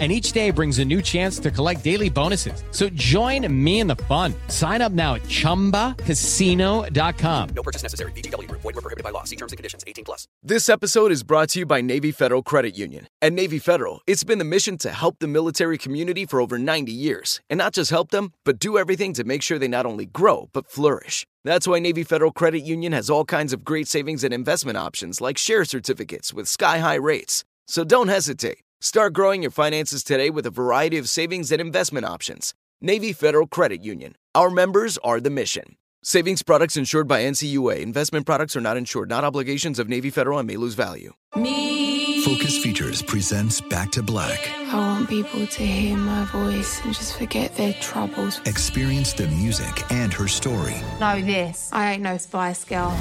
and each day brings a new chance to collect daily bonuses. So join me in the fun. Sign up now at ChumbaCasino.com. No purchase necessary. VGW. Void were prohibited by law. See terms and conditions. 18 plus. This episode is brought to you by Navy Federal Credit Union. At Navy Federal, it's been the mission to help the military community for over 90 years. And not just help them, but do everything to make sure they not only grow, but flourish. That's why Navy Federal Credit Union has all kinds of great savings and investment options like share certificates with sky-high rates. So don't hesitate. Start growing your finances today with a variety of savings and investment options. Navy Federal Credit Union. Our members are the mission. Savings products insured by NCUA. Investment products are not insured, not obligations of Navy Federal and may lose value. Me. Focus Features presents Back to Black. I want people to hear my voice and just forget their troubles. Experience the music and her story. Know this. I ain't no Spice Girl.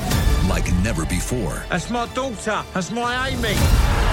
Like never before. That's my daughter. That's my Amy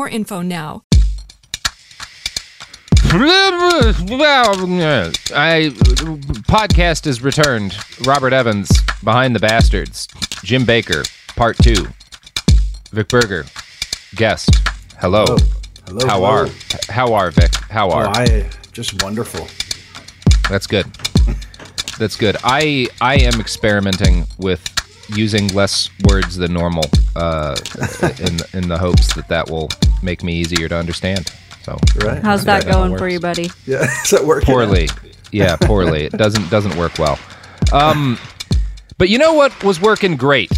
info now. I podcast is returned. Robert Evans, Behind the Bastards, Jim Bakker Part Two, Vic Berger, guest. Hello. Hello. hello how hello. are how are Vic? How oh, are? Oh, I just wonderful. That's good. That's good. I I am experimenting with using less words than normal uh, in in the hopes that that will make me easier to understand. So right. How's that, that going for you, buddy? Yeah, is that working? Poorly. yeah, poorly. It doesn't doesn't work well. Um, but you know what was working great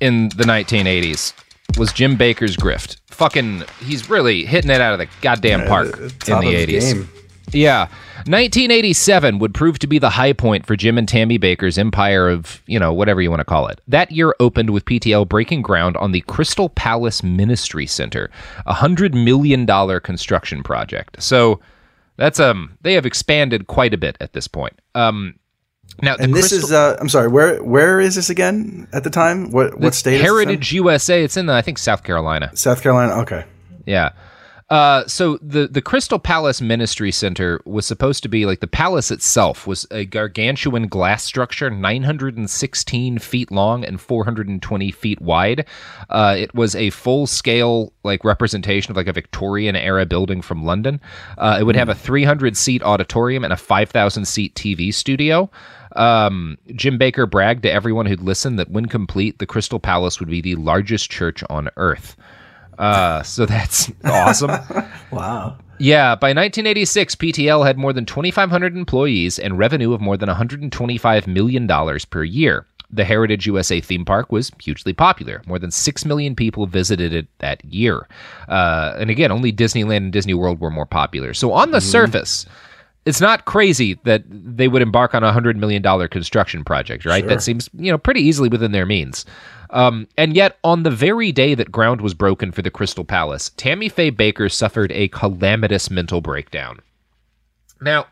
in the 1980s was Jim Bakker's grift. Fucking, he's really hitting it out of the goddamn park yeah, in the 80s. Game. Yeah. 1987 would prove to be the high point for Jim and Tammy Bakker's empire of, you know, whatever you want to call it. That year opened with PTL breaking ground on the Crystal Palace Ministry Center, a $100 million construction project. So that's, um, they have expanded quite a bit at this point. Um, now, and this Crystal- is, uh, I'm sorry, where where is this again at the time? What what state? Heritage USA. It's in, the, I think, South Carolina. South Carolina. Okay. Yeah. Uh, so the the Crystal Palace Ministry Center was supposed to be like the palace itself was a gargantuan glass structure, 916 feet long and 420 feet wide. Uh, it was a full scale like representation of like a Victorian era building from London. Uh, it would have a 300 seat auditorium and a 5,000 seat TV studio. Um, Jim Bakker bragged to everyone who'd listened that when complete, the Crystal Palace would be the largest church on earth. Uh, so that's awesome. wow. Yeah, by 1986, PTL had more than 2,500 employees and revenue of more than $125 million per year. The Heritage USA theme park was hugely popular. More than 6 million people visited it that year. Uh, and again, only Disneyland and Disney World were more popular. So on the mm-hmm. surface, it's not crazy that they would embark on a $100 million construction project, right? Sure. That seems, you know, pretty easily within their means. Um, and yet, on the very day that ground was broken for the Crystal Palace, Tammy Faye Bakker suffered a calamitous mental breakdown. Now,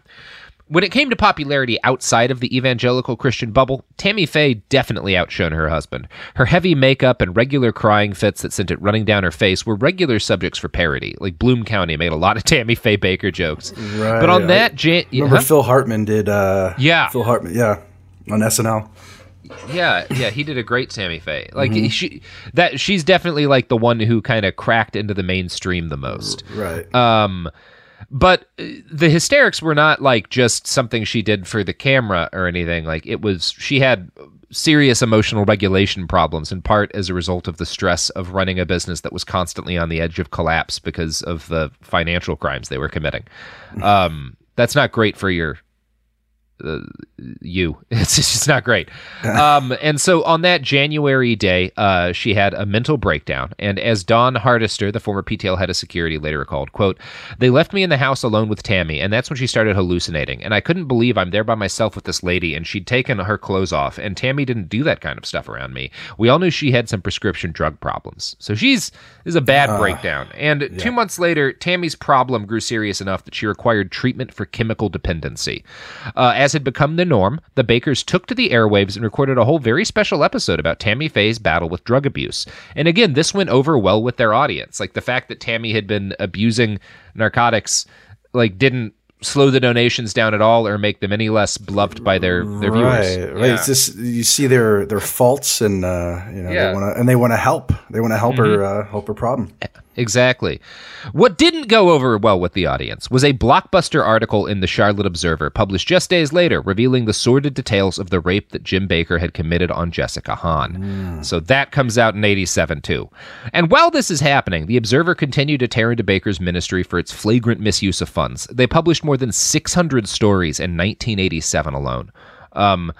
when it came to popularity outside of the evangelical Christian bubble, Tammy Faye definitely outshone her husband. Her heavy makeup and regular crying fits that sent it running down her face were regular subjects for parody. Like Bloom County made a lot of Tammy Faye Bakker jokes. Right. But on that, Jan- remember huh? Phil Hartman did. Uh, yeah, Phil Hartman. Yeah, on SNL. Yeah, yeah, he did a great Tammy Faye. Like mm-hmm. she that she's definitely like the one who kind of cracked into the mainstream the most. Right. Um but uh, the hysterics were not like just something she did for the camera or anything. Like it was, she had serious emotional regulation problems in part as a result of the stress of running a business that was constantly on the edge of collapse because of the financial crimes they were committing. Um, that's not great for your uh, you. It's just not great. Um, and so on that January day, uh, she had a mental breakdown. And as Don Hardister, the former PTL head of security, later recalled, quote, they left me in the house alone with Tammy, and that's when she started hallucinating. And I couldn't believe I'm there by myself with this lady, and she'd taken her clothes off, and Tammy didn't do that kind of stuff around me. We all knew she had some prescription drug problems. So she's is a bad breakdown. And two months later, Tammy's problem grew serious enough that she required treatment for chemical dependency. Uh, as had become the norm, the Bakkers took to the airwaves and recorded a whole very special episode about Tammy Faye's battle with drug abuse. And again, this went over well with their audience. Like the fact that Tammy had been abusing narcotics, like didn't slow the donations down at all or make them any less beloved by their their viewers. Right, right. It's just you see their their faults and uh, you know Yeah. they want to and they want to help. They want to help her uh, help her problem. Exactly. What didn't go over well with the audience was a blockbuster article in the Charlotte Observer, published just days later, revealing the sordid details of the rape that Jim Bakker had committed on Jessica Hahn. So that comes out in 87 too. And while this is happening, the Observer continued to tear into Bakker's ministry for its flagrant misuse of funds. They published more than 600 stories in 1987 alone. Um,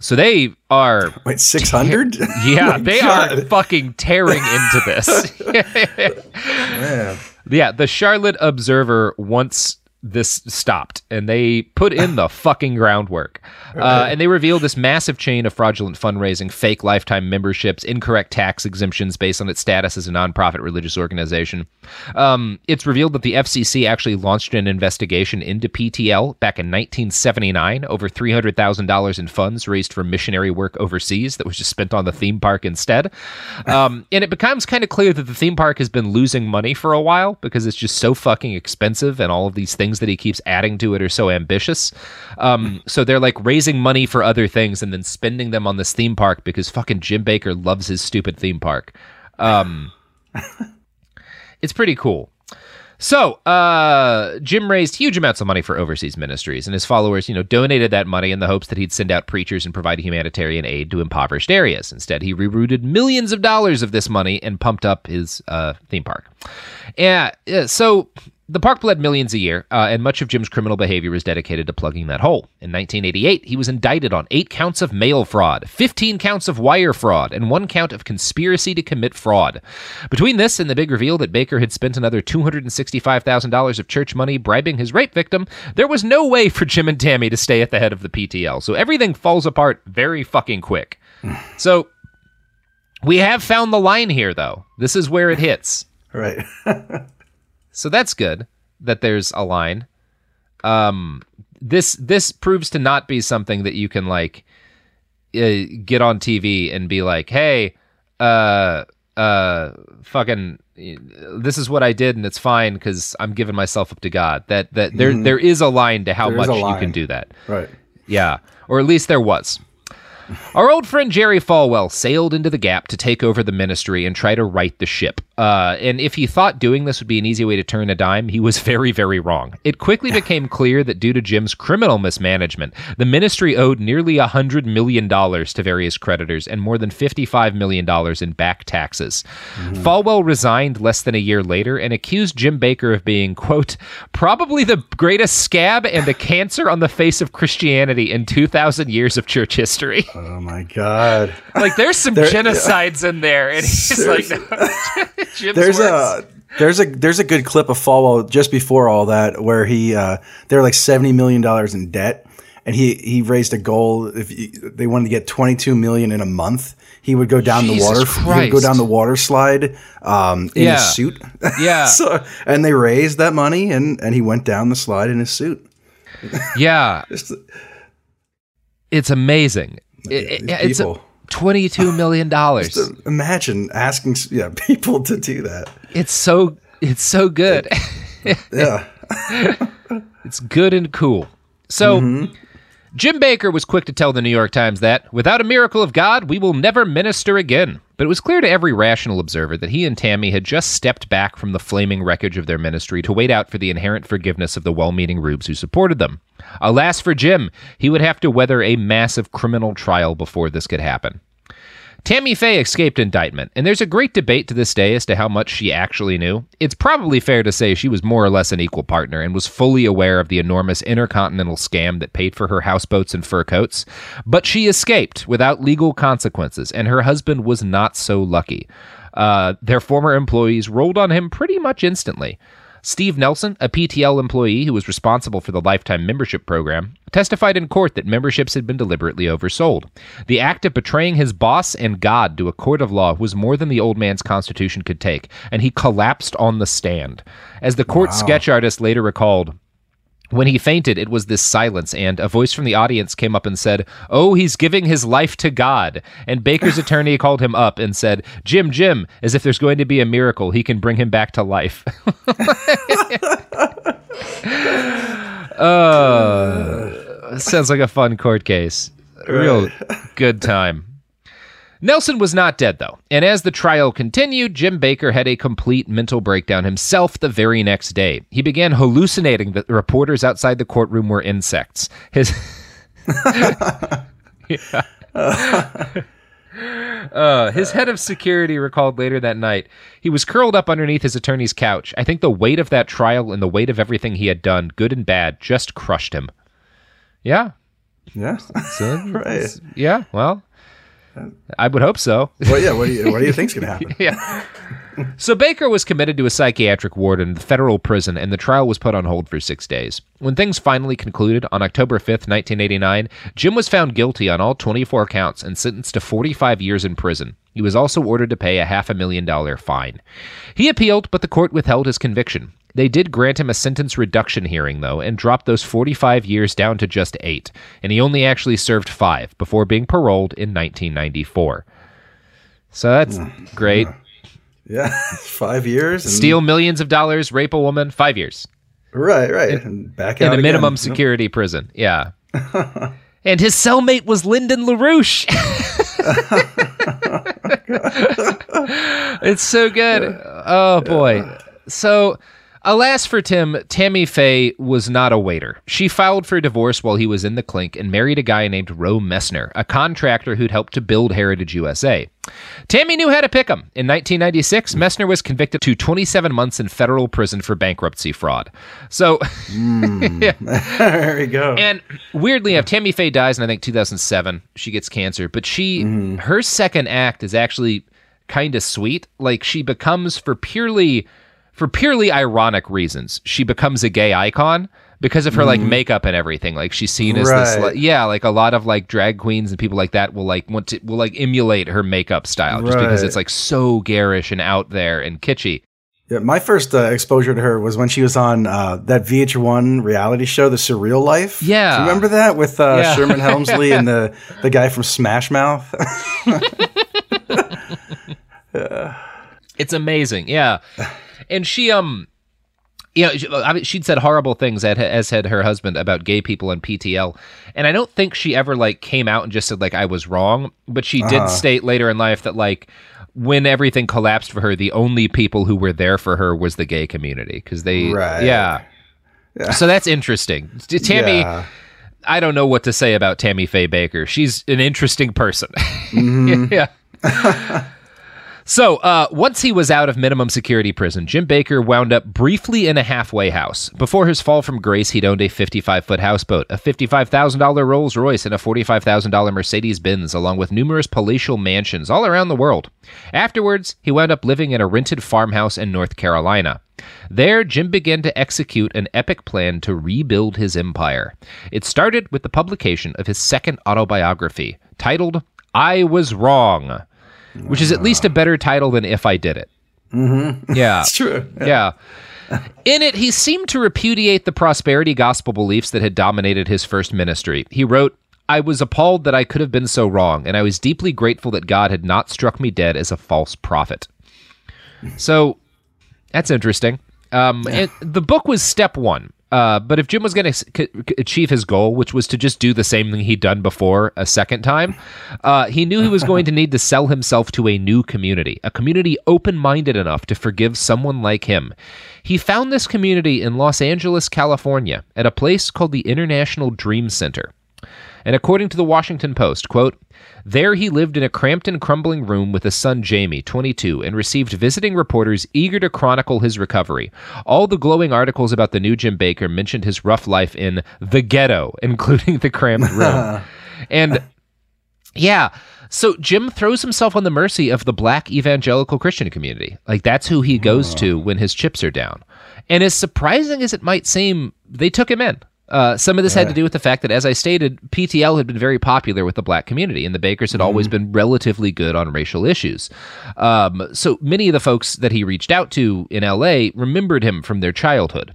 so they are Wait, six hundred? yeah, they are fucking tearing into this. yeah, the Charlotte Observer wants this stopped and they put in the fucking groundwork. Uh, and they revealed this massive chain of fraudulent fundraising, fake lifetime memberships, incorrect tax exemptions based on its status as a nonprofit religious organization. Um, it's revealed that the FCC actually launched an investigation into PTL back in 1979, over $300,000 in funds raised for missionary work overseas that was just spent on the theme park instead. Um, and it becomes kind of clear that the theme park has been losing money for a while because it's just so fucking expensive and all of these things that he keeps adding to it are so ambitious. Um, so they're like raising money for other things and then spending them on this theme park because fucking Jim Bakker loves his stupid theme park. Um, it's pretty cool. So, uh, Jim raised huge amounts of money for overseas ministries, and his followers, you know, donated that money in the hopes that he'd send out preachers and provide humanitarian aid to impoverished areas. Instead, he rerouted millions of dollars of this money and pumped up his uh, theme park. Yeah, yeah, so the park bled millions a year, uh, and much of Jim's criminal behavior was dedicated to plugging that hole. In 1988, he was indicted on eight counts of mail fraud, 15 counts of wire fraud, and one count of conspiracy to commit fraud. Between this and the big reveal that Bakker had spent another $265,000 of church money bribing his rape victim, there was no way for Jim and Tammy to stay at the head of the PTL. So everything falls apart very fucking quick. so we have found the line here, though. This is where it hits. Right. So that's good that there's a line. Um, this this proves to not be something that you can like uh, get on TV and be like, "Hey, uh, uh, fucking, this is what I did and it's fine because I'm giving myself up to God." That that there there is a line to how There much you can do that. right. Yeah, or at least there was. Our old friend Jerry Falwell sailed into the gap to take over the ministry and try to right the ship. Uh, and if he thought doing this would be an easy way to turn a dime, he was very, very wrong. It quickly became clear that due to Jim's criminal mismanagement, the ministry owed nearly $100 million to various creditors and more than $55 million in back taxes. Falwell resigned less than a year later and accused Jim Bakker of being, quote, probably the greatest scab and a cancer on the face of Christianity in 2,000 years of church history. Oh my god. Like there's some There- genocides in there, and he's like, no. There's worse. a there's a there's a good clip of Falwell just before all that where he uh, they're like seventy million dollars in debt, and he he raised a goal if he, they wanted to get twenty two million in a month, he would go down Jesus the water he would go down the water slide um, in Yeah. his suit. Yeah. so and they raised that money and and he went down the slide in his suit. yeah, Just- it's amazing. It- it- it's people. twenty-two million dollars. Imagine asking yeah people to do that. It's so it's so good. Yeah. It's good and cool. So, Mm-hmm. Jim Bakker was quick to tell the New York Times that, without a miracle of God, we will never minister again. But it was clear to every rational observer that he and Tammy had just stepped back from the flaming wreckage of their ministry to wait out for the inherent forgiveness of the well meaning rubes who supported them. Alas for Jim, he would have to weather a massive criminal trial before this could happen. Tammy Faye escaped indictment, and there's a great debate to this day as to how much she actually knew. It's probably fair to say she was more or less an equal partner and was fully aware of the enormous intercontinental scam that paid for her houseboats and fur coats. But she escaped without legal consequences, and her husband was not so lucky. Uh, their former employees rolled on him pretty much instantly. Steve Nelson, a PTL employee who was responsible for the lifetime membership program, testified in court that memberships had been deliberately oversold. The act of betraying his boss and God to a court of law was more than the old man's constitution could take, and he collapsed on the stand. As the court sketch artist later recalled, when he fainted, it was this silence, and a voice from the audience came up and said, Oh, he's giving his life to God. And Bakker's attorney called him up and said, Jim, Jim, as if there's going to be a miracle, he can bring him back to life. uh, sounds like a fun court case. Real good time. Nelson was not dead, though, and as the trial continued, Jim Bakker had a complete mental breakdown himself the very next day. He began hallucinating that the reporters outside the courtroom were insects. His. Uh, his head of security recalled later that night he was curled up underneath his attorney's couch. I think the weight of that trial and the weight of everything he had done, good and bad, just crushed him. Yeah. Yeah. So, right. Yeah. Well, I would hope so. Well, yeah. What do you What do you think's gonna happen? yeah. So Bakker was committed to a psychiatric ward in the federal prison, and the trial was put on hold for six days. When things finally concluded on October 5th, 1989, Jim was found guilty on all 24 counts and sentenced to 45 years in prison. He was also ordered to pay a half a million dollar fine. He appealed, but the court withheld his conviction. They did grant him a sentence reduction hearing, though, and dropped those 45 years down to just eight, and he only actually served five before being paroled in 1994. So that's hmm. great. Yeah, five years. And, Steal millions of dollars, rape a woman, five years Right, right. And back in a again. minimum security prison. Yeah. and his cellmate was Lyndon LaRouche. it's so good. Oh, boy. So, alas for Jim, Tammy Faye was not a waiter. She filed for divorce while he was in the clink and married a guy named Roe Messner, a contractor who'd helped to build Heritage USA. Tammy knew how to pick 'em. In 1996, Messner was convicted to 27 months in federal prison for bankruptcy fraud. So, hmm. there we go. and weirdly enough, Tammy Faye dies in I think 2007. She gets cancer, but she mm-hmm. her second act is actually kind of sweet. Like she becomes for purely for purely ironic reasons. She becomes a gay icon because of her like makeup and everything. Like she's seen as this like, yeah, like a lot of like drag queens and people like that will like want to will like emulate her makeup style just because it's like so garish and out there and kitschy. Yeah, my first uh, exposure to her was when she was on uh, that VH1 reality show, The Surreal Life. Yeah. Do you remember that with uh, Yeah. Sherman Hemsley and the the guy from Smash Mouth? It's amazing, yeah. And she, um, you know, I mean, she'd said horrible things as had her husband about gay people and PTL, and I don't think she ever like came out and just said like I was wrong, but she did state later in life that like when everything collapsed for her, the only people who were there for her was the gay community because they, Right. yeah. So that's interesting. Tammy, Yeah. I don't know what to say about Tammy Faye Bakker. She's an interesting person. yeah. So, uh, once he was out of minimum security prison, Jim Bakker wound up briefly in a halfway house. Before his fall from grace, he'd owned a 55 foot houseboat, a $55,000 Rolls Royce, and a $45,000 Mercedes Benz, along with numerous palatial mansions all around the world. Afterwards, he wound up living in a rented farmhouse in North Carolina. There, Jim began to execute an epic plan to rebuild his empire. It started with the publication of his second autobiography, titled I Was Wrong which is at least a better title than If I Did It. Mm-hmm. Yeah. It's true. Yeah. In it, he seemed to repudiate the prosperity gospel beliefs that had dominated his first ministry. He wrote, I was appalled that I could have been so wrong, and I was deeply grateful that God had not struck me dead as a false prophet. So that's interesting. Um, and the book was step one. Uh, but if Jim was going to c- achieve his goal, which was to just do the same thing he'd done before a second time, uh, he knew he was going to need to sell himself to a new community, a community open minded enough to forgive someone like him. He found this community in Los Angeles, California, at a place called the International Dream Center. And according to the Washington Post, quote, there he lived in a cramped and crumbling room with his son Jamie, 22, and received visiting reporters eager to chronicle his recovery. All the glowing articles about the new Jim Bakker mentioned his rough life in the ghetto, including the cramped room. and yeah, so Jim throws himself on the mercy of the black evangelical Christian community. Like that's who he goes to when his chips are down. And as surprising as it might seem, they took him in. Uh, some of this had to do with the fact that, as I stated, PTL had been very popular with the black community, and the Bakkers had always been relatively good on racial issues. Um, so many of the folks that he reached out to in LA remembered him from their childhood.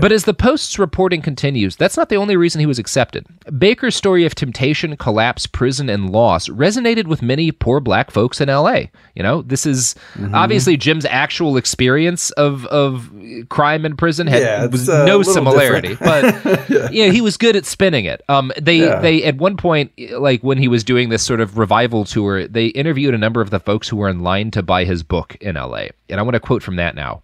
But as the Post's reporting continues, that's not the only reason he was accepted. Bakker's story of temptation, collapse, prison, and loss resonated with many poor black folks in LA. You know, this is obviously Jim's actual experience of, of crime in prison had Yeah, was uh, no similarity, but yeah. he was good at spinning it. Um, they Yeah. they at one point, like when he was doing this sort of revival tour, they interviewed a number of the folks who were in line to buy his book in LA, and I want to quote from that now.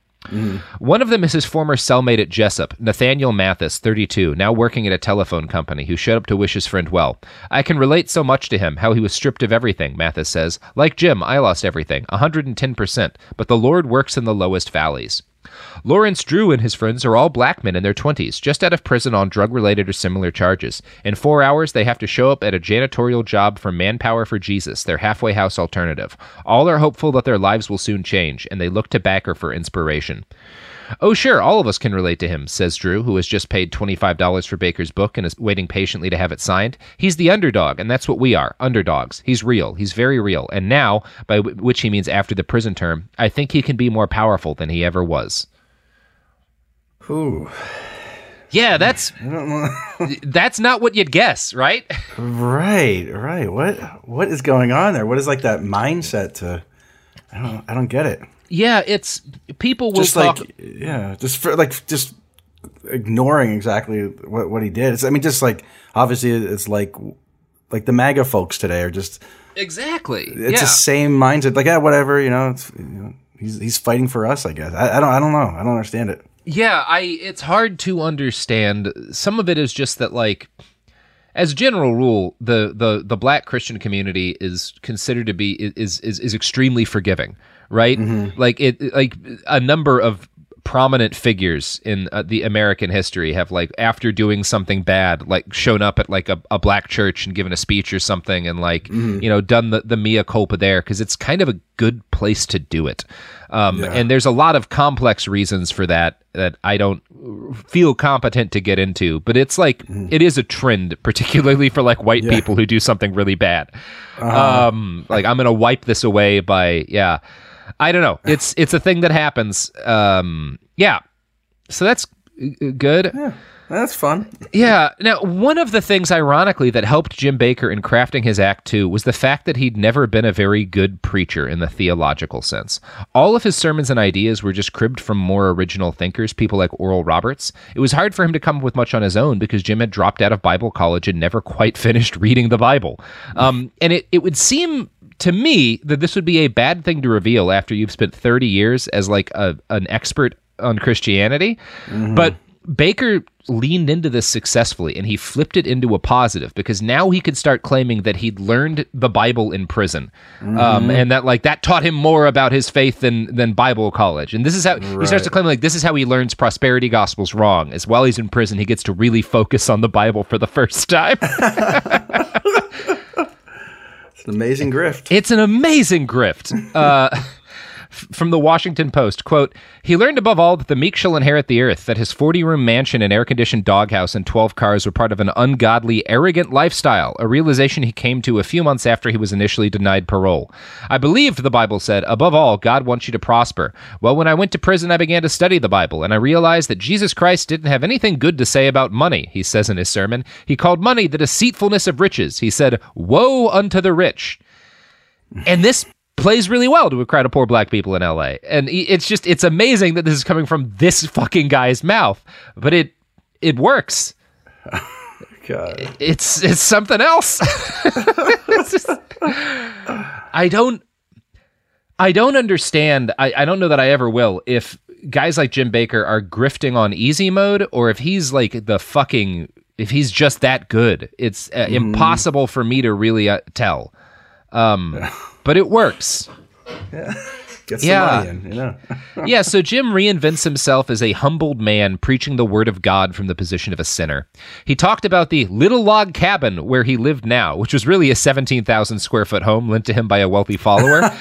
One of them is his former cellmate at Jesup, Nathaniel Mathis, 32, now working at a telephone company, who showed up to wish his friend well. I can relate so much to him, how he was stripped of everything, Mathis says. Like Jim, I lost everything, 110%, but the Lord works in the lowest valleys. Lawrence Drew and his friends are all black men in their 20s, just out of prison on drug related or similar charges. In four hours, they have to show up at a janitorial job for Manpower for Jesus, their halfway house alternative. All are hopeful that their lives will soon change, and they look to Bakker for inspiration. Oh, sure, all of us can relate to him, says Drew, who has just paid $25 for Bakker's book and is waiting patiently to have it signed. He's the underdog, and that's what we are underdogs. He's real. He's very real. And now, by w- which he means after the prison term, I think he can be more powerful than he ever was. Ooh. Yeah, that's that's not what you'd guess, right? Right, right. What what is going on there? What is like that mindset to I don't I don't get it. Yeah, it's people will Just talk. like yeah, just for like just ignoring exactly what what he did. It's, I mean just like obviously it's like like the MAGA folks today are just exactly. it's yeah. the same mindset. Like yeah, whatever, you know, it's, you know he's he's fighting for us, I guess. I, I don't I don't know. I don't understand it. Yeah, I it's hard to understand. Some of it is just that like as a general rule, the the the black Christian community is considered to be is is is extremely forgiving, right? Like it like a number of prominent figures in uh, the American history have like after doing something bad like shown up at like a, a black church and given a speech or something and like you know done the, the mea culpa there because it's kind of a good place to do it. Um, and there's a lot of complex reasons for that that I don't feel competent to get into but it's like it is a trend particularly for like white people who do something really bad. Um, like I'm gonna wipe this away by yeah I don't know. It's it's a thing that happens. Um, yeah. So that's good. That's fun. Yeah. Now, one of the things, ironically, that helped Jim Bakker in crafting his Act Two was the fact that he'd never been a very good preacher in the theological sense. All of his sermons and ideas were just cribbed from more original thinkers, people like Oral Roberts. It was hard for him to come up with much on his own because Jim had dropped out of Bible college and never quite finished reading the Bible. Um, and it, it would seem to me that this would be a bad thing to reveal after you've spent 30 years as like a, an expert on Christianity. But Bakker leaned into this successfully and he flipped it into a positive because now he could start claiming that he'd learned the Bible in prison. Um, and that like that taught him more about his faith than than Bible college. And this is how he starts to claim like this is how he learns prosperity gospels wrong. As while he's in prison, he gets to really focus on the Bible for the first time. Amazing grift. It's an amazing grift. Uh, from the Washington Post, quote, he learned above all that the meek shall inherit the earth, that his 40 room mansion and air conditioned doghouse and 12 cars were part of an ungodly, arrogant lifestyle, a realization he came to a few months after he was initially denied parole. I believed, the Bible said, above all, God wants you to prosper. Well, when I went to prison, I began to study the Bible, and I realized that Jesus Christ didn't have anything good to say about money, he says in his sermon. He called money the deceitfulness of riches. He said, Woe unto the rich. And this plays really well to a crowd of poor black people in LA. And it's just it's amazing that this is coming from this fucking guy's mouth. But it it works. God. It's it's something else. It's just- I don't I don't understand. I, I don't know that I ever will if guys like Jim Bakker are grifting on easy mode or if he's like the fucking if he's just that good. It's uh, impossible for me to really uh, tell. Um but it works. Yeah. money in, you know. yeah, so Jim reinvents himself as a humbled man preaching the word of God from the position of a sinner. He talked about the little log cabin where he lived now, which was really a 17,000 square foot home lent to him by a wealthy follower.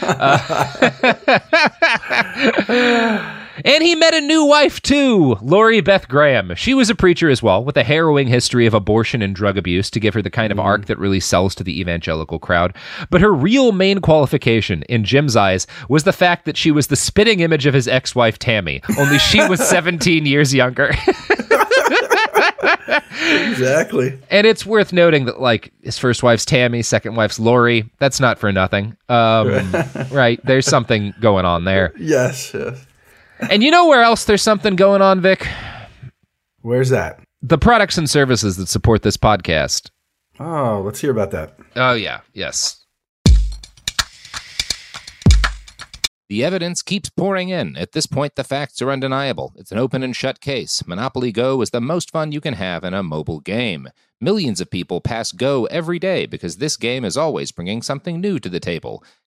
Uh, and he met a new wife too, Lori Beth Graham. She was a preacher as well, with a harrowing history of abortion and drug abuse to give her the kind of arc that really sells to the evangelical crowd. But her real main qualification, in Jim's eyes, was the fact that she was the spitting image of his ex wife, Tammy, only she was 17 years younger. Exactly. and it's worth noting that, like, his first wife's Tammy, second wife's Lori. That's not for nothing. Um, right. There's something going on there. Yes, yes. And you know where else there's something going on, Vic? Where's that? The products and services that support this podcast. Oh, let's hear about that. Oh, yeah. Yes. The evidence keeps pouring in. At this point, the facts are undeniable. It's an open and shut case. Monopoly Go is the most fun you can have in a mobile game. Millions of people pass Go every day because this game is always bringing something new to the table.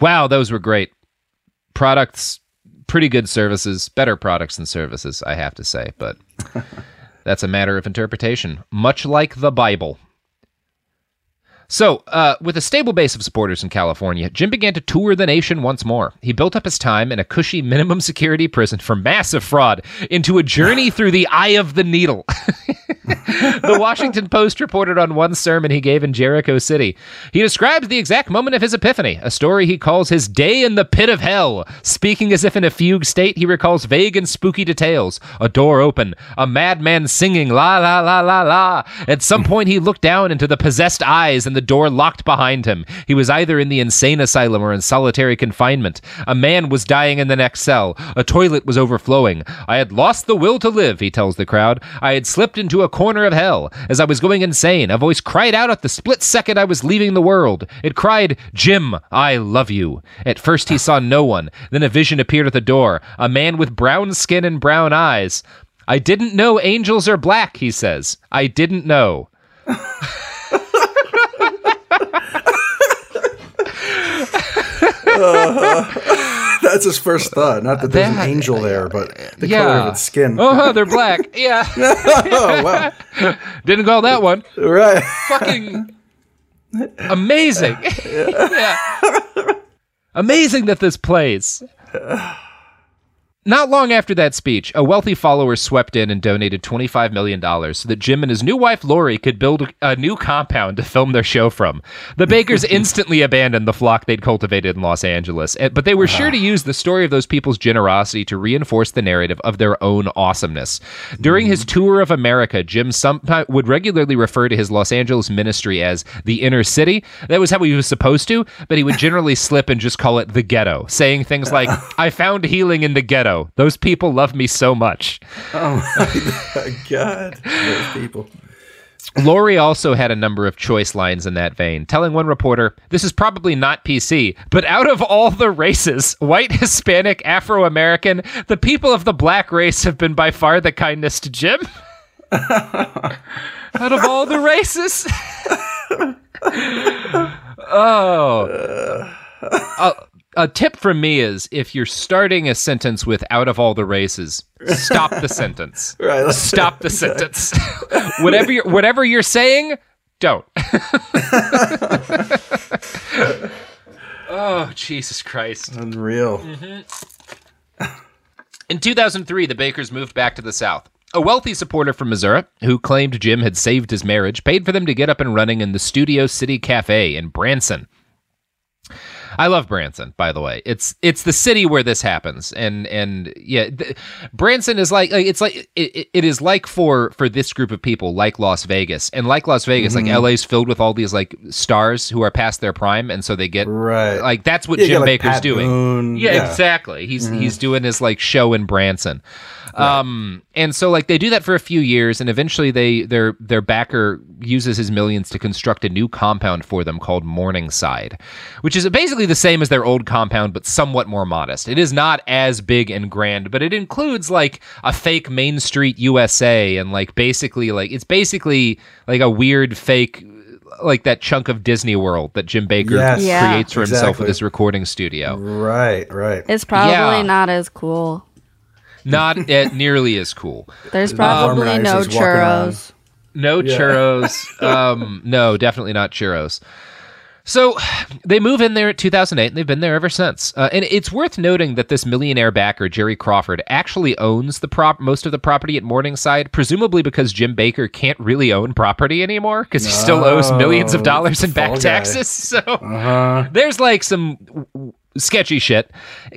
Wow, those were great. Products, pretty good services, better products and services, I have to say, but that's a matter of interpretation, much like the Bible. So, uh, with a stable base of supporters in California, Jim began to tour the nation once more. He built up his time in a cushy minimum security prison for massive fraud into a journey through the eye of the needle. the Washington Post reported on one sermon he gave in Jericho City. He describes the exact moment of his epiphany, a story he calls his day in the pit of hell. Speaking as if in a fugue state, he recalls vague and spooky details. A door open, a madman singing la la la la la. At some point, he looked down into the possessed eyes and the door locked behind him. He was either in the insane asylum or in solitary confinement. A man was dying in the next cell. A toilet was overflowing. I had lost the will to live, he tells the crowd. I had slipped into a corner of hell. As I was going insane, a voice cried out at the split second I was leaving the world. It cried, Jim, I love you. At first, he saw no one. Then a vision appeared at the door a man with brown skin and brown eyes. I didn't know angels are black, he says. I didn't know. Uh, that's his first thought. Not that there's That- an angel there, but the yeah. color of its skin. Oh, they're black. Yeah. oh wow. Didn't call that one. Right. Fucking amazing. yeah. Amazing that this plays. Not long after that speech, a wealthy follower swept in and donated $25 million so that Jim and his new wife Lori could build a new compound to film their show from. The Bakkers instantly abandoned the flock they'd cultivated in Los Angeles, eh, but they were sure to use the story of those people's generosity to reinforce the narrative of their own awesomeness. During his tour of America, Jim sometimes would regularly refer to his Los Angeles ministry as the inner city. That was how he was supposed to, but he would generally slip and just call it the ghetto, saying things like, I found healing in the ghetto. Those people love me so much. Oh my god. Those people. Lori also had a number of choice lines in that vein, telling one reporter, This is probably not PC, but out of all the races, white, Hispanic, Afro American, the people of the black race have been by far the kindest to Jim. out of all the races. oh. A, a tip from me is if you're starting a sentence with out of all the races, stop the sentence. Right, Stop the sentence. whatever you're whatever you're saying, don't. oh, Jesus Christ. Unreal. Mm-hmm. In 2003, the Bakkers moved back to the South. A wealthy supporter from Missouri, who claimed Jim had saved his marriage, paid for them to get up and running in the Studio City Cafe in Branson. I love Branson, by the way. It's it's the city where this happens, and and yeah, th- Branson is like like, it's like it, it is like for for this group of people, like Las Vegas, and like Las Vegas, Mhm. like LA's filled with all these like stars who are past their prime, and so they get Right. like that's what Yeah, Jim got, like, Bakker's Pat doing. Yeah, Yeah. exactly. He's Mhm. he's doing his like show in Branson. Um and so like they do that for a few years and eventually they their their backer uses his millions to construct a new compound for them called Morningside, which is basically the same as their old compound but somewhat more modest. It is not as big and grand, but it includes like a fake Main Street USA and like basically like it's basically like a weird fake like that chunk of Disney World that Jim Bakker Yes. Yeah. creates for himself Exactly. with his recording studio. Right, right. It's probably Yeah. not as cool. Not at nearly as cool. There's The probably no harmonizers churros. No Yeah. churros. um, no, definitely not churros. So they move in there at 2008, and they've been there ever since. Uh, and it's worth noting that this millionaire backer, Jerry Crawford, actually owns the prop most of the property at Morningside, presumably because Jim Bakker can't really own property anymore because he still owes millions of dollars in back fall guy. taxes. So Uh-huh. there's like some w- w- sketchy shit.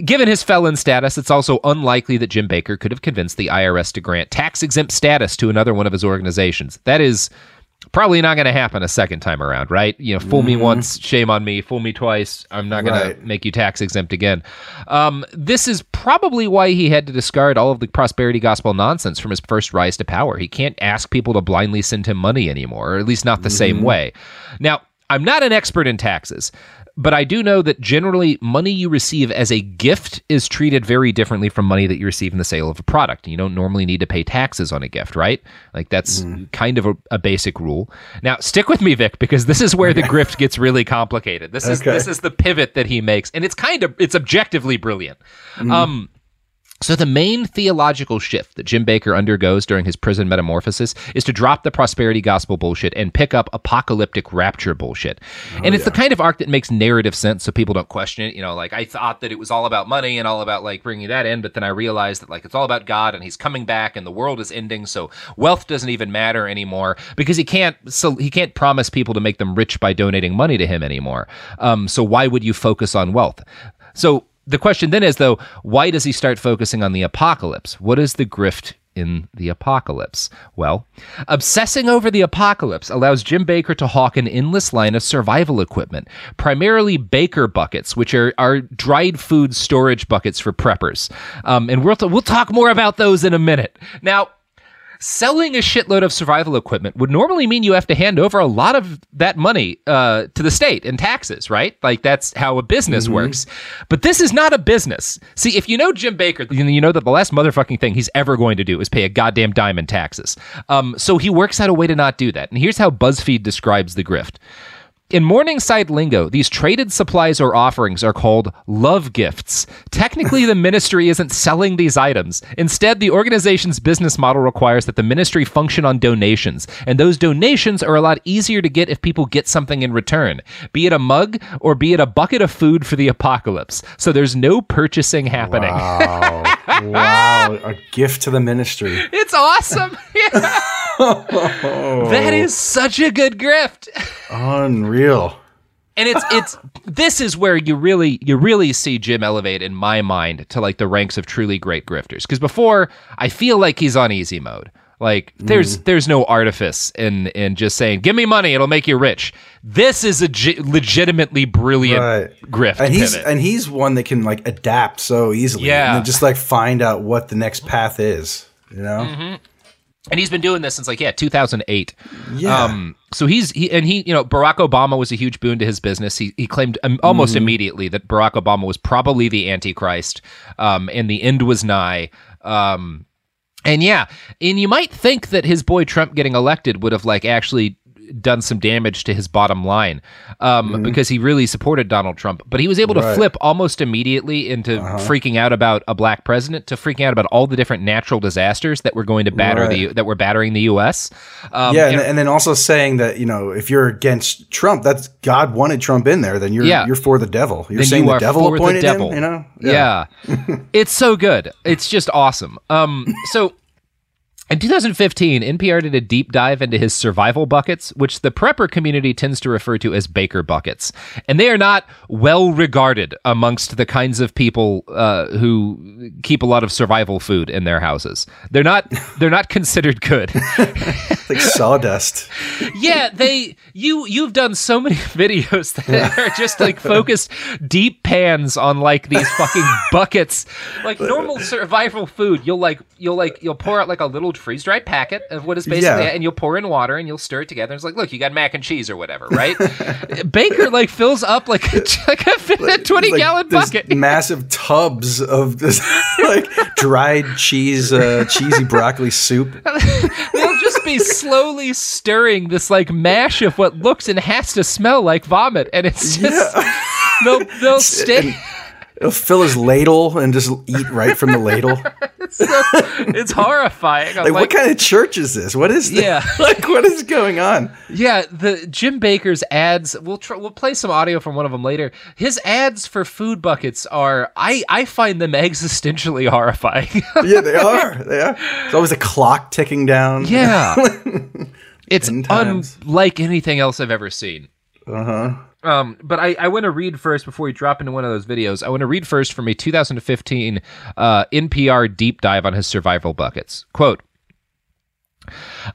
Given his felon status, it's also unlikely that Jim Bakker could have convinced the IRS to grant tax exempt status to another one of his organizations. That is probably not going to happen a second time around, right? You know, fool me once, shame on me. Fool me twice, I'm not going Right. to make you tax exempt again. Um, this is probably why he had to discard all of the prosperity gospel nonsense from his first rise to power. He can't ask people to blindly send him money anymore, or at least not the same way. Now, I'm not an expert in taxes, but I do know that generally money you receive as a gift is treated very differently from money that you receive in the sale of a product. You don't normally need to pay taxes on a gift, right? Like that's kind of a, a basic rule. Now, stick with me, Vic, because this is where the grift gets really complicated. This is Okay. this is the pivot that he makes, and it's kind of it's objectively brilliant. Um, So, the main theological shift that Jim Bakker undergoes during his prison metamorphosis is to drop the prosperity gospel bullshit and pick up apocalyptic rapture bullshit. and it's the kind of arc that makes narrative sense so people don't question it. You know, like I thought that it was all about money and all about like bringing that in, but then I realized that like it's all about God and he's coming back and the world is ending. So, wealth doesn't even matter anymore because he can't, so he can't promise people to make them rich by donating money to him anymore. Um, so, why would you focus on wealth? So, the question then is though why does he start focusing on the apocalypse? What is the grift in the apocalypse? Well obsessing over the apocalypse allows jim Bakker to hawk an endless line of survival equipment primarily Bakker buckets which are, are dried food storage buckets for preppers. Um, and we'll, we'll talk more about those in a minute. Now selling a shitload of survival equipment would normally mean you have to hand over a lot of that money uh, to the state in taxes, right? Like that's how a business Mm-hmm. works. But this is not a business. See, if you know Jim Bakker, you know- that the last motherfucking thing he's ever going to do is pay a goddamn dime in taxes. Um, so he works out a way to not do that. And here's how BuzzFeed describes the grift. In Morningside lingo, these traded supplies or offerings are called love gifts. Technically, the ministry isn't selling these items. Instead, the organization's business model requires that the ministry function on donations, and those donations are a lot easier to get if people get something in return, be it a mug or be it a bucket of food for the apocalypse. So there's no purchasing happening. Wow. wow. A gift to the ministry. It's awesome. that is such a good grift. Unreal. and it's it's this is where you really you really see Jim elevate in my mind to like the ranks of truly great grifters because before I feel like he's on easy mode like there's Mm. there's no artifice in in just saying give me money it'll make you rich this is a legitimately brilliant Right. grift And he's pivot. and he's one that can like adapt so easily. Yeah. And just like find out what the next path is. You know? Mhm. And he's been doing this since like yeah 2008 Yeah. um so he's he and he you know barack obama was a huge boon to his business he, he claimed um, almost Mhm. immediately that barack obama was probably the antichrist um and the end was nigh um and yeah and you might think that his boy trump getting elected would have like actually done some damage to his bottom line um, because he really supported Donald Trump, but he was able to Right. flip almost immediately into freaking out about a black president to freaking out about all the different natural disasters that were going to batter the that were battering the U.S. Um, yeah, and- and, and then also saying that you know if you're against Trump, that's God wanted Trump in there. Then you're Yeah. you're for the devil. You're then saying you the devil appointed the devil. him. You know? Yeah, it's so good. It's just awesome. Um, so. In 2015, NPR did a deep dive into his survival buckets, which the prepper community tends to refer to as Bakker buckets. And they are not well regarded amongst the kinds of people uh, who keep a lot of survival food in their houses. They're not. They're not considered good. like sawdust. yeah, they. You you've done so many videos that are just like focused deep pans on like these fucking buckets, like normal survival food. You'll like you'll like you'll pour out like a little freeze dried packet of what is basically Yeah. and you'll pour in water and you'll stir it together. And It's like, look, you got mac and cheese or whatever, right? Bakker like fills up like a, like a twenty Like, gallon bucket. massive tubs of this like dried cheese, uh, cheesy broccoli soup. They'll just be slowly stirring this like mash of what looks and has to smell like vomit, and it's just they'll they'll stay. He'll fill his ladle and just eat right from the ladle. so, it's horrifying. I'm Like, what kind of church is this? What is this? Yeah. like what is going on? Yeah, the Jim Bakker's ads. We'll tr- we'll play some audio from one of them later. His ads for food buckets are I I find them existentially horrifying. Yeah, they are. They are. There's always a clock ticking down. yeah, it's unlike anything else I've ever seen. Uh huh. Um, but I, I want to read first before we drop into one of those videos. I want to read first from a 2015 uh, NPR deep dive on his survival buckets. Quote.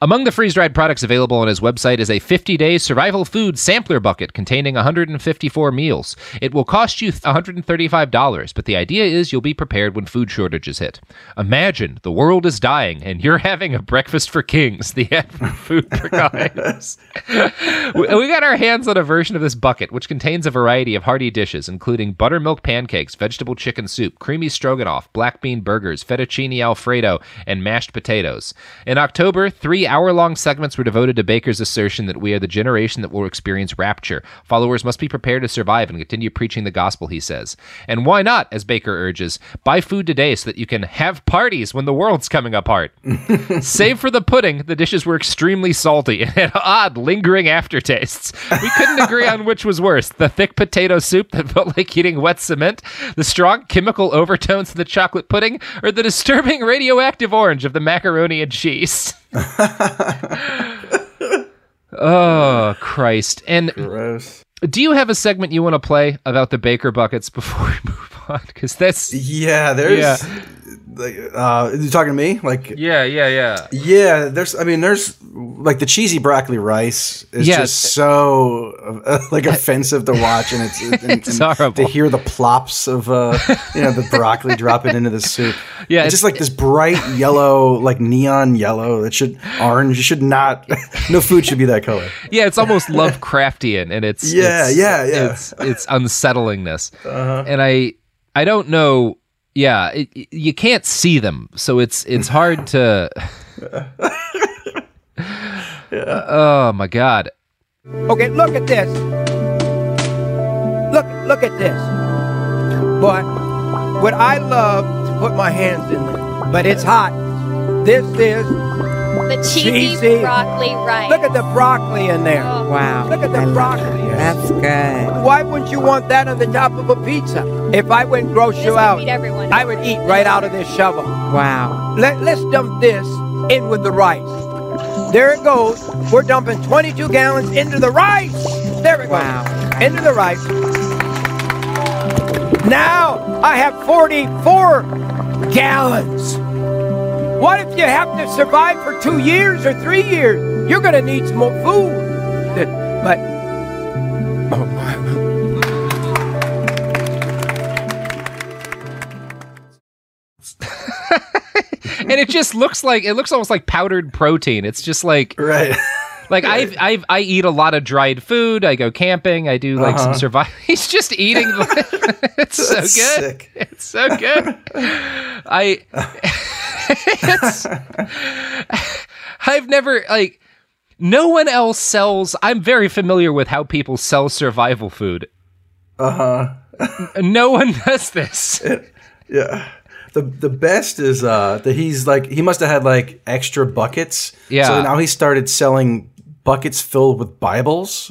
Among the freeze dried products available on his website is a 50 day survival food sampler bucket containing 154 meals. It will cost you $135, but the idea is you'll be prepared when food shortages hit. Imagine the world is dying and you're having a breakfast for kings, the ad for food provides. we we got our hands on a version of this bucket, which contains a variety of hearty dishes, including buttermilk pancakes, vegetable chicken soup, creamy stroganoff, black bean burgers, fettuccine alfredo, and mashed potatoes. In October, Three hour long segments were devoted to Bakker's assertion that we are the generation that will experience rapture. Followers must be prepared to survive and continue preaching the gospel, he says. And why not, as Bakker urges, buy food today so that you can have parties when the world's coming apart. Save for the pudding, the dishes were extremely salty and had odd, lingering aftertastes. We couldn't agree on which was worse the thick potato soup that felt like eating wet cement, the strong chemical overtones of the chocolate pudding, or the disturbing radioactive orange of the macaroni and cheese. oh, Christ. And Gross. do you have a segment you want to play about the Bakker buckets before we move on? Because that's. Yeah, there's. Yeah. Like, uh, you talking to me? Like, Yeah, yeah, yeah. yeah, there's. I mean, there's like the cheesy broccoli rice is Yes. just so uh, like offensive to watch, and it's, and, It's and horrible. to hear the plops of uh, you know the broccoli dropping into the soup. Yeah, it's it's- just like this bright yellow, like neon yellow. It should orange. It should not. No food should be that color. Yeah, it's almost Lovecraftian, and it's Yeah, it's- yeah, yeah. It's it's unsettlingness, Uh-huh. and I I don't know. Yeah, it, it- you can't see them, so it's it's hard to. Oh my god! Okay, look at this. Look, look at this. But what I love to put my hands in there, but it's hot. This is The cheesy, Cheesy. broccoli rice. Look at the broccoli in there. Oh. Wow. Look at the broccoli. That's good. Why wouldn't you want that on the top of a pizza? If I went gross This you out. I would eat right out of this shovel. Wow. Let, let's dump this in with the rice. There it goes. We're dumping 22 gallons into the rice. There it Wow. goes. Into the rice. Now I have 44 gallons. What if you have to survive for two years or three years? You're going to need some more food. But and it just looks like it looks almost like powdered protein. It's just like right. Like I've, I've I eat a lot of dried food. I go camping. I do like some Uh-huh. survival. He's just eating. it's so good. Sick. It's so good. I. I've never like. No one else sells. I'm very familiar with how people sell survival food. Uh huh. No one does this. Yeah. The the best is uh that he's like he must have had like extra buckets. Yeah. So now he started selling buckets filled with Bibles,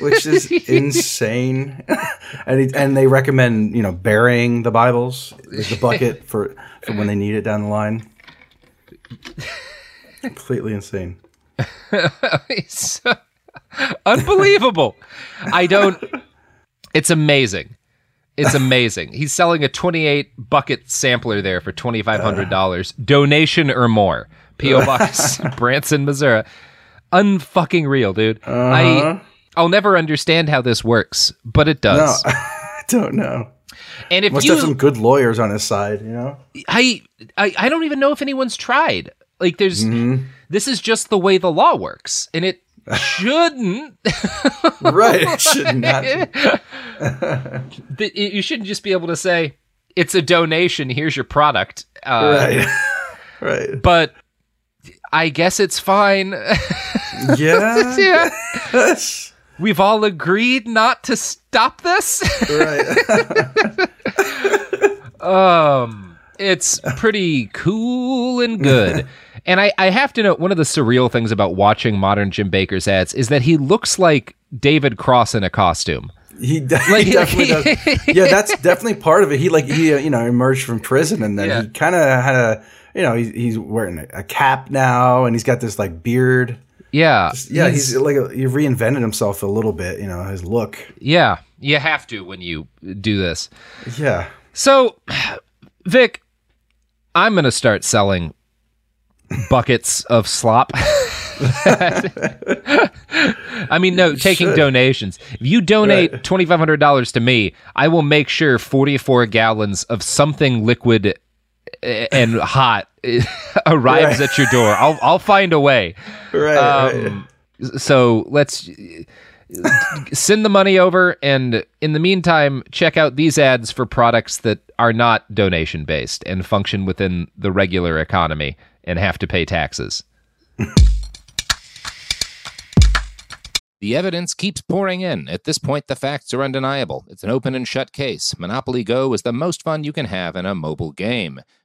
which is insane. and he, and they recommend, you know, burying the Bibles, the bucket for, for when they need it down the line. Completely insane. it's so unbelievable. I don't. It's amazing. It's amazing. He's selling a 28 bucket sampler there for $2,500. Donation or more. P.O. Box, Branson, Missouri. Unfucking real, dude. I, Uh-huh. I'll never understand how this works, but it No, does. I don't know. And if Must you, have some good lawyers on his side, you know? I, I, I don't even know if anyone's tried. Like, there's, Mm-hmm. this is just the way the law works, and it shouldn't. Right. It should not. you shouldn't just be able to say it's a donation. Here's your product. Uh, right. right. But I guess it's fine. Yeah. yeah. We've all agreed not to stop this. Right. um, it's pretty cool and good. And I, I have to note one of the surreal things about watching modern Jim Bakker's ads is that he looks like David Cross in a costume. He, de- Like- he definitely does. Yeah, that's definitely part of it. He like he uh, you know emerged from prison and then Yeah. he kind of had a you know he's, he's wearing a cap now and he's got this like beard. Yeah. Yeah, he's, like a, he reinvented himself a little bit. You know his look. yeah. You have to when you do this. Yeah. So, Vic, I'm going to start selling buckets of slop. I mean, no, taking should. donations. If you donate Right. $2,500 to me, I will make sure 44 gallons of something liquid and hot arrives Right. at your door. I'll, I'll find a way. Right. Um, So let's send the money over, and in the meantime, check out these ads for products that are not donation based and function within the regular economy and have to pay taxes. The evidence keeps pouring in. At this point, the facts are undeniable. It's an open and shut case. Monopoly Go is the most fun you can have in a mobile game.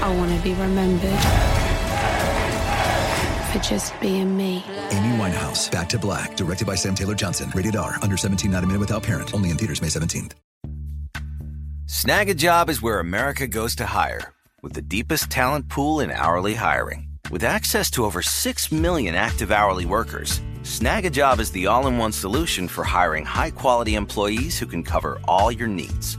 I want to be remembered for just being me. Amy Winehouse, Back to Black, directed by Sam Taylor Johnson. Rated R, under 17, not a minute without parent. Only in theaters May 17th. Snagajob is where America goes to hire, with the deepest talent pool in hourly hiring. With access to over 6 million active hourly workers, Snagajob is the all in one solution for hiring high quality employees who can cover all your needs.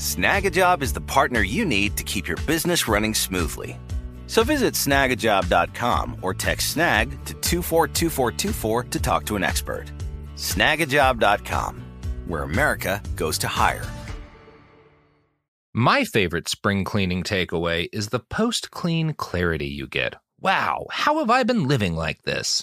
Snagajob is the partner you need to keep your business running smoothly. So visit snagajob.com or text snag to 242424 to talk to an expert. Snagajob.com, where America goes to hire. My favorite spring cleaning takeaway is the post clean clarity you get. Wow, how have I been living like this?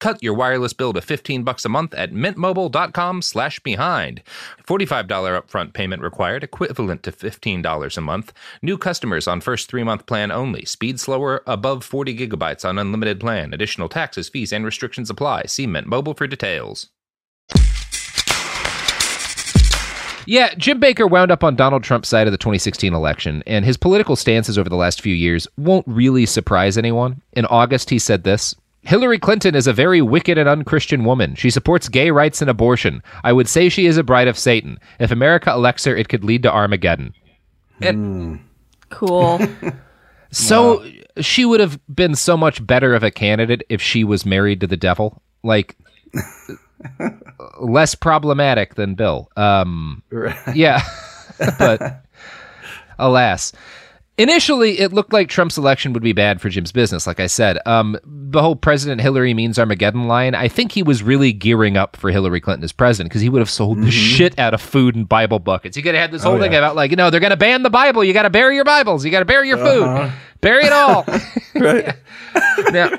Cut your wireless bill to 15 bucks a month at mintmobile.com/behind. $45 upfront payment required, equivalent to $15 a month. New customers on first 3-month plan only. Speed slower above 40 gigabytes on unlimited plan. Additional taxes, fees and restrictions apply. See Mint Mobile for details. Yeah, Jim Bakker wound up on Donald Trump's side of the 2016 election, and his political stances over the last few years won't really surprise anyone. In August, he said this Hillary Clinton is a very wicked and unchristian woman. She supports gay rights and abortion. I would say she is a bride of Satan. If America elects her, it could lead to Armageddon. And Cool. so she would have been so much better of a candidate if she was married to the devil. Like less problematic than Bill. Um yeah. but alas. Initially, it looked like Trump's election would be bad for Jim's business, like I said. Um, the whole President Hillary means Armageddon line, I think he was really gearing up for Hillary Clinton as president because he would have sold the shit out of food and Bible buckets. He could have had this Oh, whole thing yeah. about, like, you know, they're going to ban the Bible. You got to bury your Bibles. You got to bury your food. Uh-huh. Bury it all. right. now,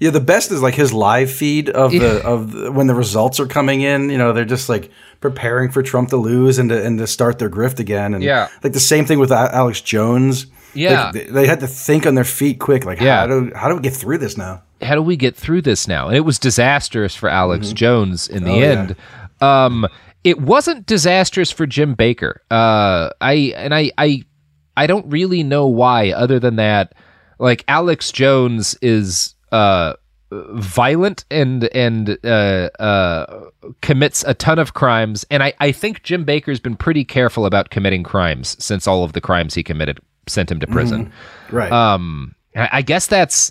Yeah, the best is like his live feed of the of the, when the results are coming in. You know, they're just like preparing for Trump to lose and to and to start their grift again. And Yeah. like the same thing with Alex Jones. Yeah. Like, they, had to think on their feet quick. Like, Yeah. how do how do we get through this now? how do we get through this now? And it was disastrous for Alex Jones in the Oh, yeah. end. Um, it wasn't disastrous for Jim Bakker. Uh, I and I I I don't really know why, other than that. like Alex Jones is uh violent and and uh, uh, commits a ton of crimes, and I, I think Jim Bakker's been pretty careful about committing crimes since all of the crimes he committed sent him to prison. Mm-hmm. Right. Um, I, I guess that's,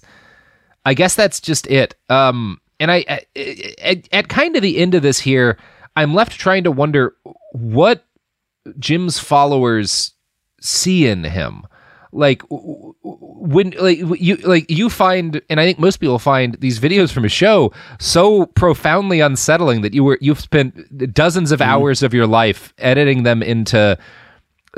I guess that's just it. Um, and I, I at, at kind of the end of this here, I'm left trying to wonder what Jim's followers see in him like when like you like you find and i think most people find these videos from a show so profoundly unsettling that you were you've spent dozens of mm. hours of your life editing them into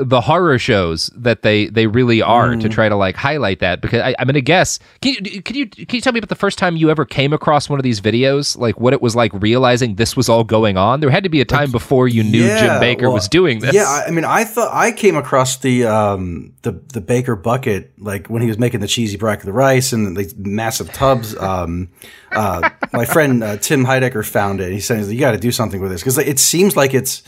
the horror shows that they they really are mm. to try to like highlight that because I, am gonna guess. Can you can you can you tell me about the first time you ever came across one of these videos? Like what it was like realizing this was all going on. There had to be a time like, before you knew yeah, Jim Bakker well, was doing this. Yeah, I mean, I thought I came across the um the the Bakker bucket like when he was making the cheesy bracket the rice and these massive tubs. Um, uh, my friend uh, Tim Heidecker found it. He said you got to do something with this because it seems like it's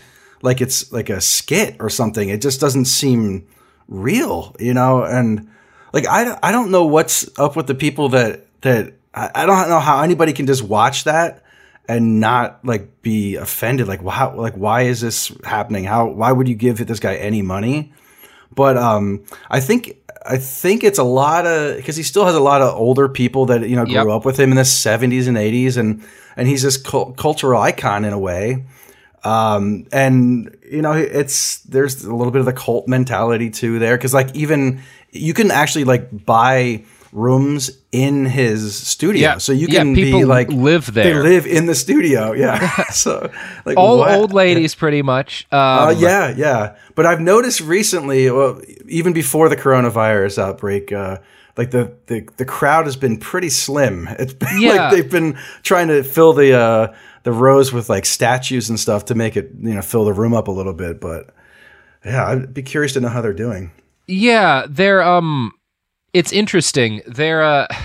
like it's like a skit or something. It just doesn't seem real, you know? And like, I, I don't know what's up with the people that, that I, don't know how anybody can just watch that and not like be offended. Like, wow, like, why is this happening? How, why would you give this guy any money? But, um, I think, I think it's a lot of, cause he still has a lot of older people that, you know, grew yep. up with him in the seventies and eighties and, and he's this cultural icon in a way. Um, and you know, it's, there's a little bit of the cult mentality too there. Cause like even you can actually like buy rooms in his studio. Yeah. So you yeah, can people be like, live there. They live in the studio. Yeah. so like all what? old ladies pretty much. Um, uh, yeah. Yeah. But I've noticed recently, well, even before the coronavirus outbreak, uh, like the, the, the crowd has been pretty slim. It's been yeah. like they've been trying to fill the, uh, the rows with like statues and stuff to make it you know fill the room up a little bit. But yeah, I'd be curious to know how they're doing. Yeah, they're um, it's interesting. They're uh.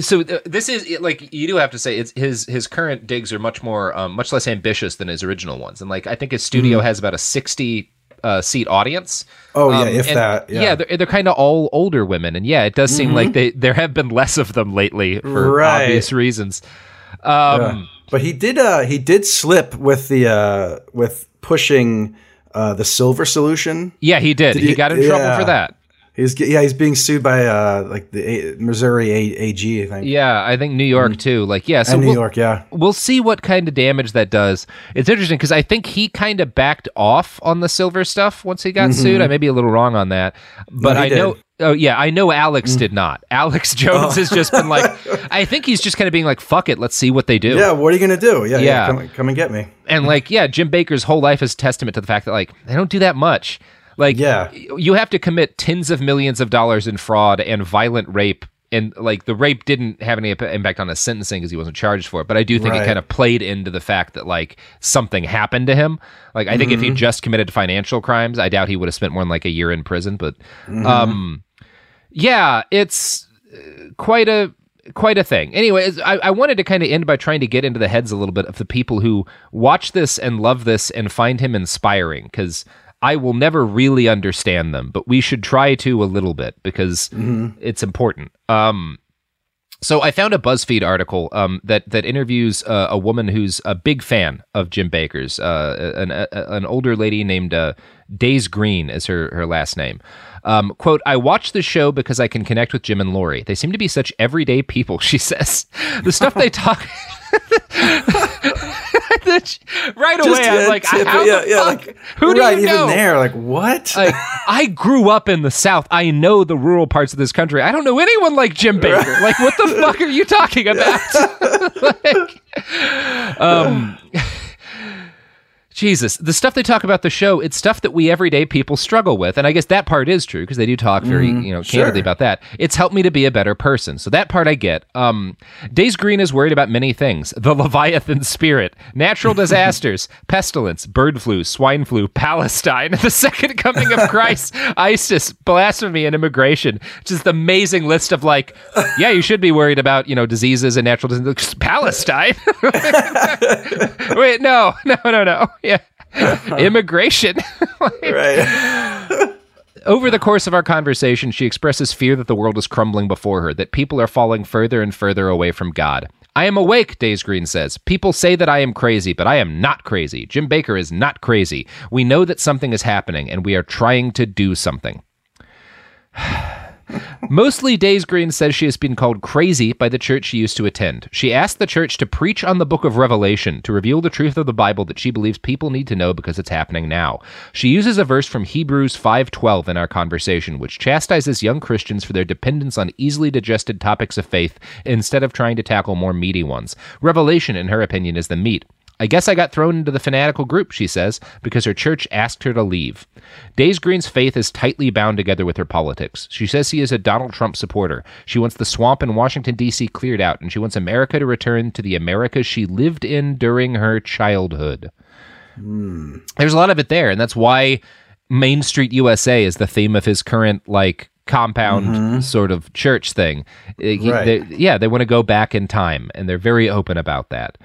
So this is like you do have to say it's his his current digs are much more um, much less ambitious than his original ones, and like I think his studio mm. has about a sixty uh, seat audience. Oh um, yeah, if that. Yeah, yeah they're, they're kind of all older women, and yeah, it does seem mm-hmm. like they there have been less of them lately for right. obvious reasons. Um, yeah. But he did uh he did slip with the uh with pushing uh the silver solution. Yeah, he did. did he, he, got in yeah. trouble for that. He's yeah, he's being sued by uh like the A- Missouri A- AG, I think. Yeah, I think New York mm. too. Like yeah, so and New we'll, York, yeah. We'll see what kind of damage that does. It's interesting because I think he kind of backed off on the silver stuff once he got mm-hmm. sued. I may be a little wrong on that, but no, I did. know Oh yeah, I know Alex mm. did not. Alex Jones oh. has just been like, I think he's just kind of being like, "Fuck it, let's see what they do." Yeah, what are you gonna do? Yeah, yeah, yeah come, come, and get me. And like, yeah, Jim Bakker's whole life is testament to the fact that like they don't do that much. Like, yeah, you have to commit tens of millions of dollars in fraud and violent rape. And like the rape didn't have any impact on his sentencing because he wasn't charged for it, but I do think right. it kind of played into the fact that like something happened to him. Like I think mm-hmm. if he mm-hmm. just committed financial crimes, I doubt he would have spent more than like a year in prison. But mm-hmm. um, yeah, it's uh, quite a quite a thing. Anyways, I, I wanted to kind of end by trying to get into the heads a little bit of the people who watch this and love this and find him inspiring because I will never really understand them, but we should try to a little bit because mm-hmm. it's important. Um, so I found a BuzzFeed article um, that that interviews uh, a woman who's a big fan of Jim Bakker's, uh, an, a, an older lady named uh, Days Green is her her last name. Um, quote, I watch the show because I can connect with Jim and Lori. They seem to be such everyday people, she says. The stuff they talk. right away, Just, I'm like, tip, how yeah, yeah, like, who do right, you know? even there, like, what? Like, I grew up in the South. I know the rural parts of this country. I don't know anyone like Jim Bakker. Right. Like, what the fuck are you talking about? like, um, Jesus, the stuff they talk about the show, it's stuff that we everyday people struggle with. And I guess that part is true because they do talk very, mm, you know, candidly sure. about that. It's helped me to be a better person. So that part I get. Um, Days Green is worried about many things the Leviathan spirit, natural disasters, pestilence, bird flu, swine flu, Palestine, the second coming of Christ, ISIS, blasphemy, and immigration. Just the amazing list of like, yeah, you should be worried about, you know, diseases and natural disasters. Palestine? Wait, no, no, no, no. Yeah. Immigration. right. Over the course of our conversation, she expresses fear that the world is crumbling before her, that people are falling further and further away from God. I am awake, Days Green says. People say that I am crazy, but I am not crazy. Jim Bakker is not crazy. We know that something is happening, and we are trying to do something. Mostly, Days Green says she has been called crazy by the church she used to attend. She asked the church to preach on the book of Revelation to reveal the truth of the Bible that she believes people need to know because it's happening now. She uses a verse from Hebrews 5:12 in our conversation, which chastises young Christians for their dependence on easily digested topics of faith instead of trying to tackle more meaty ones. Revelation, in her opinion, is the meat. I guess I got thrown into the fanatical group, she says, because her church asked her to leave. Days Green's faith is tightly bound together with her politics. She says she is a Donald Trump supporter. She wants the swamp in Washington, D.C. cleared out, and she wants America to return to the America she lived in during her childhood. Hmm. There's a lot of it there, and that's why Main Street USA is the theme of his current, like, compound mm-hmm. sort of church thing. Right. they- yeah, they want to go back in time, and they're very open about that.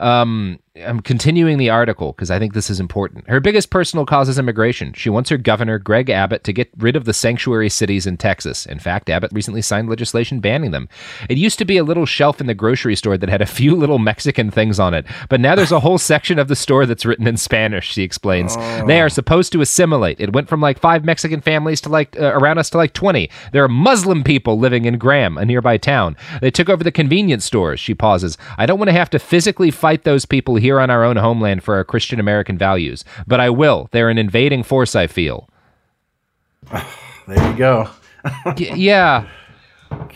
Um, I'm continuing the article because I think this is important. Her biggest personal cause is immigration. She wants her governor, Greg Abbott, to get rid of the sanctuary cities in Texas. In fact, Abbott recently signed legislation banning them. It used to be a little shelf in the grocery store that had a few little Mexican things on it, but now there's a whole section of the store that's written in Spanish, she explains. They are supposed to assimilate. It went from like five Mexican families to like uh, around us to like 20. There are Muslim people living in Graham, a nearby town. They took over the convenience stores, she pauses. I don't want to have to physically fight those people here on our own homeland for our Christian American values, but I will. They're an invading force, I feel. There you go. Yeah.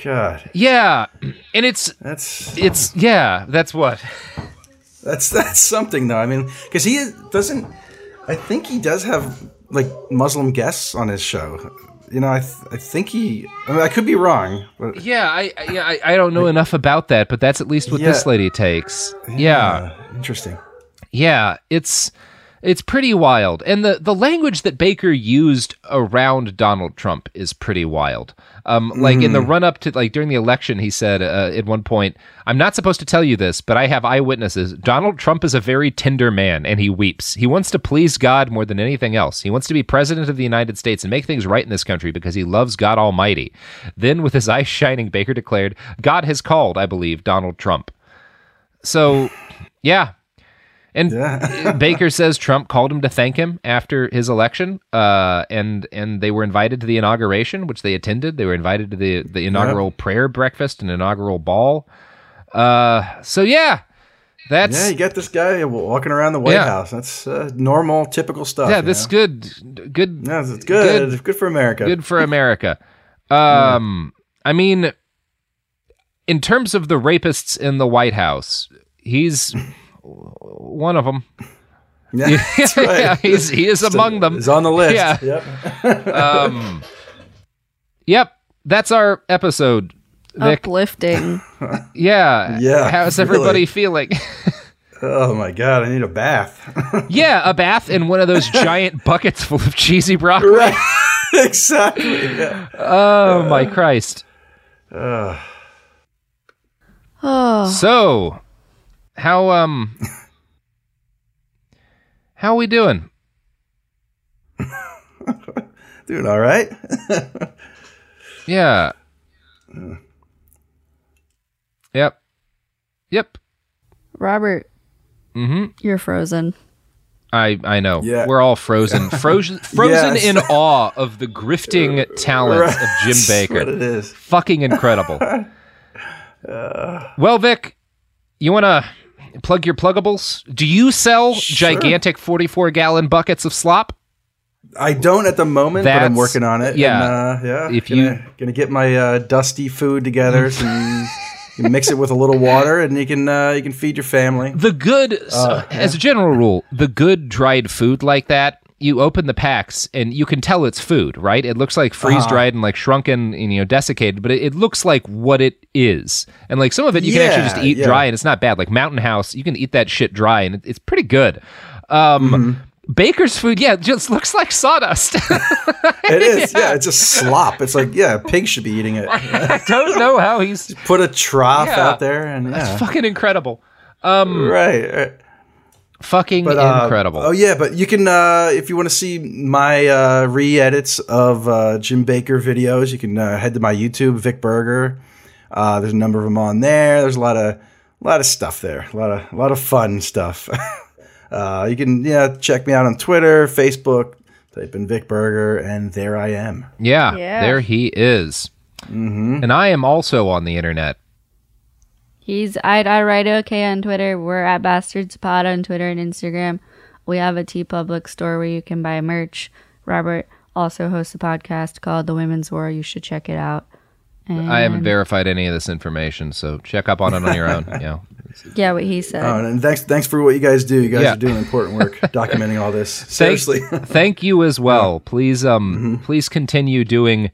God, Yeah. And it's that's it's yeah, that's what. that's that's something though. I mean, because he doesn't. I think he does have like Muslim guests on his show. You know, I th- I think he. I mean, I could be wrong, but Yeah, I I- yeah, I, I don't know enough about that, but that's at least what this lady takes. Yeah. Interesting. Yeah, it's it's pretty wild. And the the language that Bakker used around Donald Trump is pretty wild. Um like in the Mm. run up to like during the election he said uh, at one point, I'm not supposed to tell you this, but I have eyewitnesses. Donald Trump is a very tender man and he weeps. He wants to please God more than anything else. He wants to be president of the United States and make things right in this country because he loves God Almighty. Then with his eyes shining, Bakker declared, "God has called, I believe, Donald Trump." So, yeah. And Bakker says Trump called him to thank him after his election, uh, and and they were invited to the inauguration, which they attended. They were invited to the the inaugural prayer breakfast and inaugural ball. Uh, so yeah, that's yeah, you got this guy walking around the White Yeah. House. That's uh, normal, typical stuff. yeah, you this is know? good, good, Yeah, it's good. Good, for America. good for America. Um, I mean, in terms of the rapists in the White House, he's one of them. Yeah, that's right. yeah, he's he is Just a- among them. He's on the list. Yeah. Yep. um, yep, that's our episode. Vic. Uplifting. Yeah. Yeah, How's everybody really. feeling? oh my god, I need a bath. yeah, a bath in one of those giant buckets full of cheesy broccoli. Right. exactly. Yeah. Oh my Christ. Uh, Oh. So, how um how we doing? doing all right. Yeah. Yep. Yep. Robert, Mm-hmm. you're frozen. I I know. Yeah. We're all frozen. Frozen frozen Yes. in awe of the grifting talents of Jim That's Bakker. what it is. Fucking incredible. well, Vic, you want to plug your pluggables? Do you sell gigantic 44 gallon buckets of slop? I don't at the moment, but I'm working on it. yeah. and, uh, yeah. If gonna, you- gonna get my uh, dusty food together, some you mix it with a little water, and you can uh, you can feed your family. The good, Uh, as a general rule, the good dried food like that, you open the packs and you can tell it's food, right? It looks like freeze dried and like shrunken and you know desiccated, but it, it looks like what it is. And like some of it, you can actually just eat yeah. dry and it's not bad. Like Mountain House, you can eat that shit dry and it, it's pretty good. Um, Mm-hmm. Bakker's food, yeah, just looks like sawdust. It is, yeah. It's just slop. It's like, yeah, a pig should be eating it. I don't know how he's Put a trough Yeah. out there, and yeah, That's fucking incredible. Um, right. Right. Fucking But, uh, incredible. Oh yeah, but you can uh, if you want to see my uh, re-edits of uh, Jim Bakker videos, you can uh, head to my YouTube, Vic Berger. Uh, there's a number of them on there. There's a lot of a lot of stuff there, a lot of a lot of fun stuff. uh, you can yeah check me out on Twitter, Facebook. Type in Vic Berger, and there I am. Yeah, Yeah. there he is. Mm-hmm. And I am also on the internet. He's I I write okay on Twitter. We're at Bastards Pod on Twitter and Instagram. We have a TeePublic store where you can buy merch. Robert also hosts a podcast called The Women's War. You should check it out. And I haven't verified any of this information, so check up on it on your own. Yeah. Yeah, what he said. Oh, and thanks thanks for what you guys do. You guys Yeah. are doing important work documenting all this. Thank- Seriously. thank you as well. Please, um, Mm-hmm. please continue doing.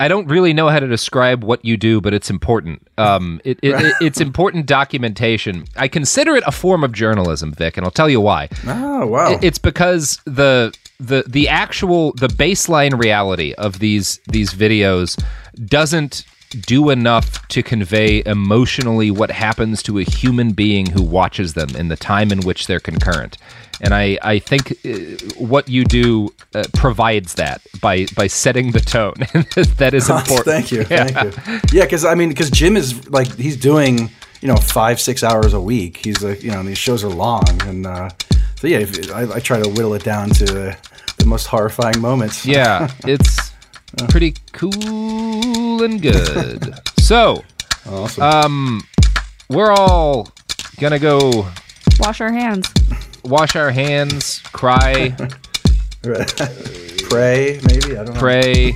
I don't really know how to describe what you do, but it's important. Um, it, it, it- it's important documentation. I consider it a form of journalism, Vic, and I'll tell you why. oh wow. It- It's because the the the actual the baseline reality of these these videos doesn't do enough to convey emotionally what happens to a human being who watches them in the time in which they're concurrent. And I, I think uh, what you do uh, provides that by by setting the tone. that is important. Thank you, Yeah. thank you. Yeah, because I mean, because Jim is like he's doing you know five six hours a week. He's like you know these shows are long, and uh, so yeah, if, I, I try to whittle it down to the, the most horrifying moments. Yeah, it's pretty cool and good. So, awesome. um, we're all gonna go Wash our hands. Wash our hands, cry, pray maybe I don't know. pray,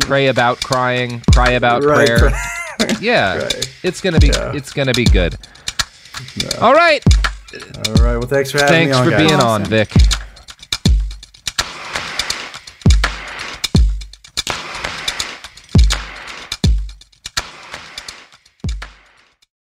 pray about crying, cry about Right, prayer. pray. Yeah, Right. it's gonna be Yeah. it's gonna be good. All right, All right. Well, thanks for having thanks me on. for guys. being on, Vic.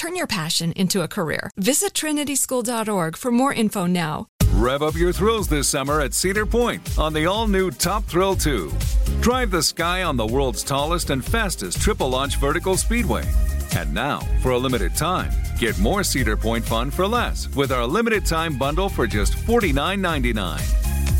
Turn your passion into a career. Visit trinityschool.org for more info now. Rev up your thrills this summer at Cedar Point on the all new Top Thrill 2. Drive the sky on the world's tallest and fastest triple launch vertical speedway. And now, for a limited time, get more Cedar Point fun for less with our limited time bundle for just $49.99.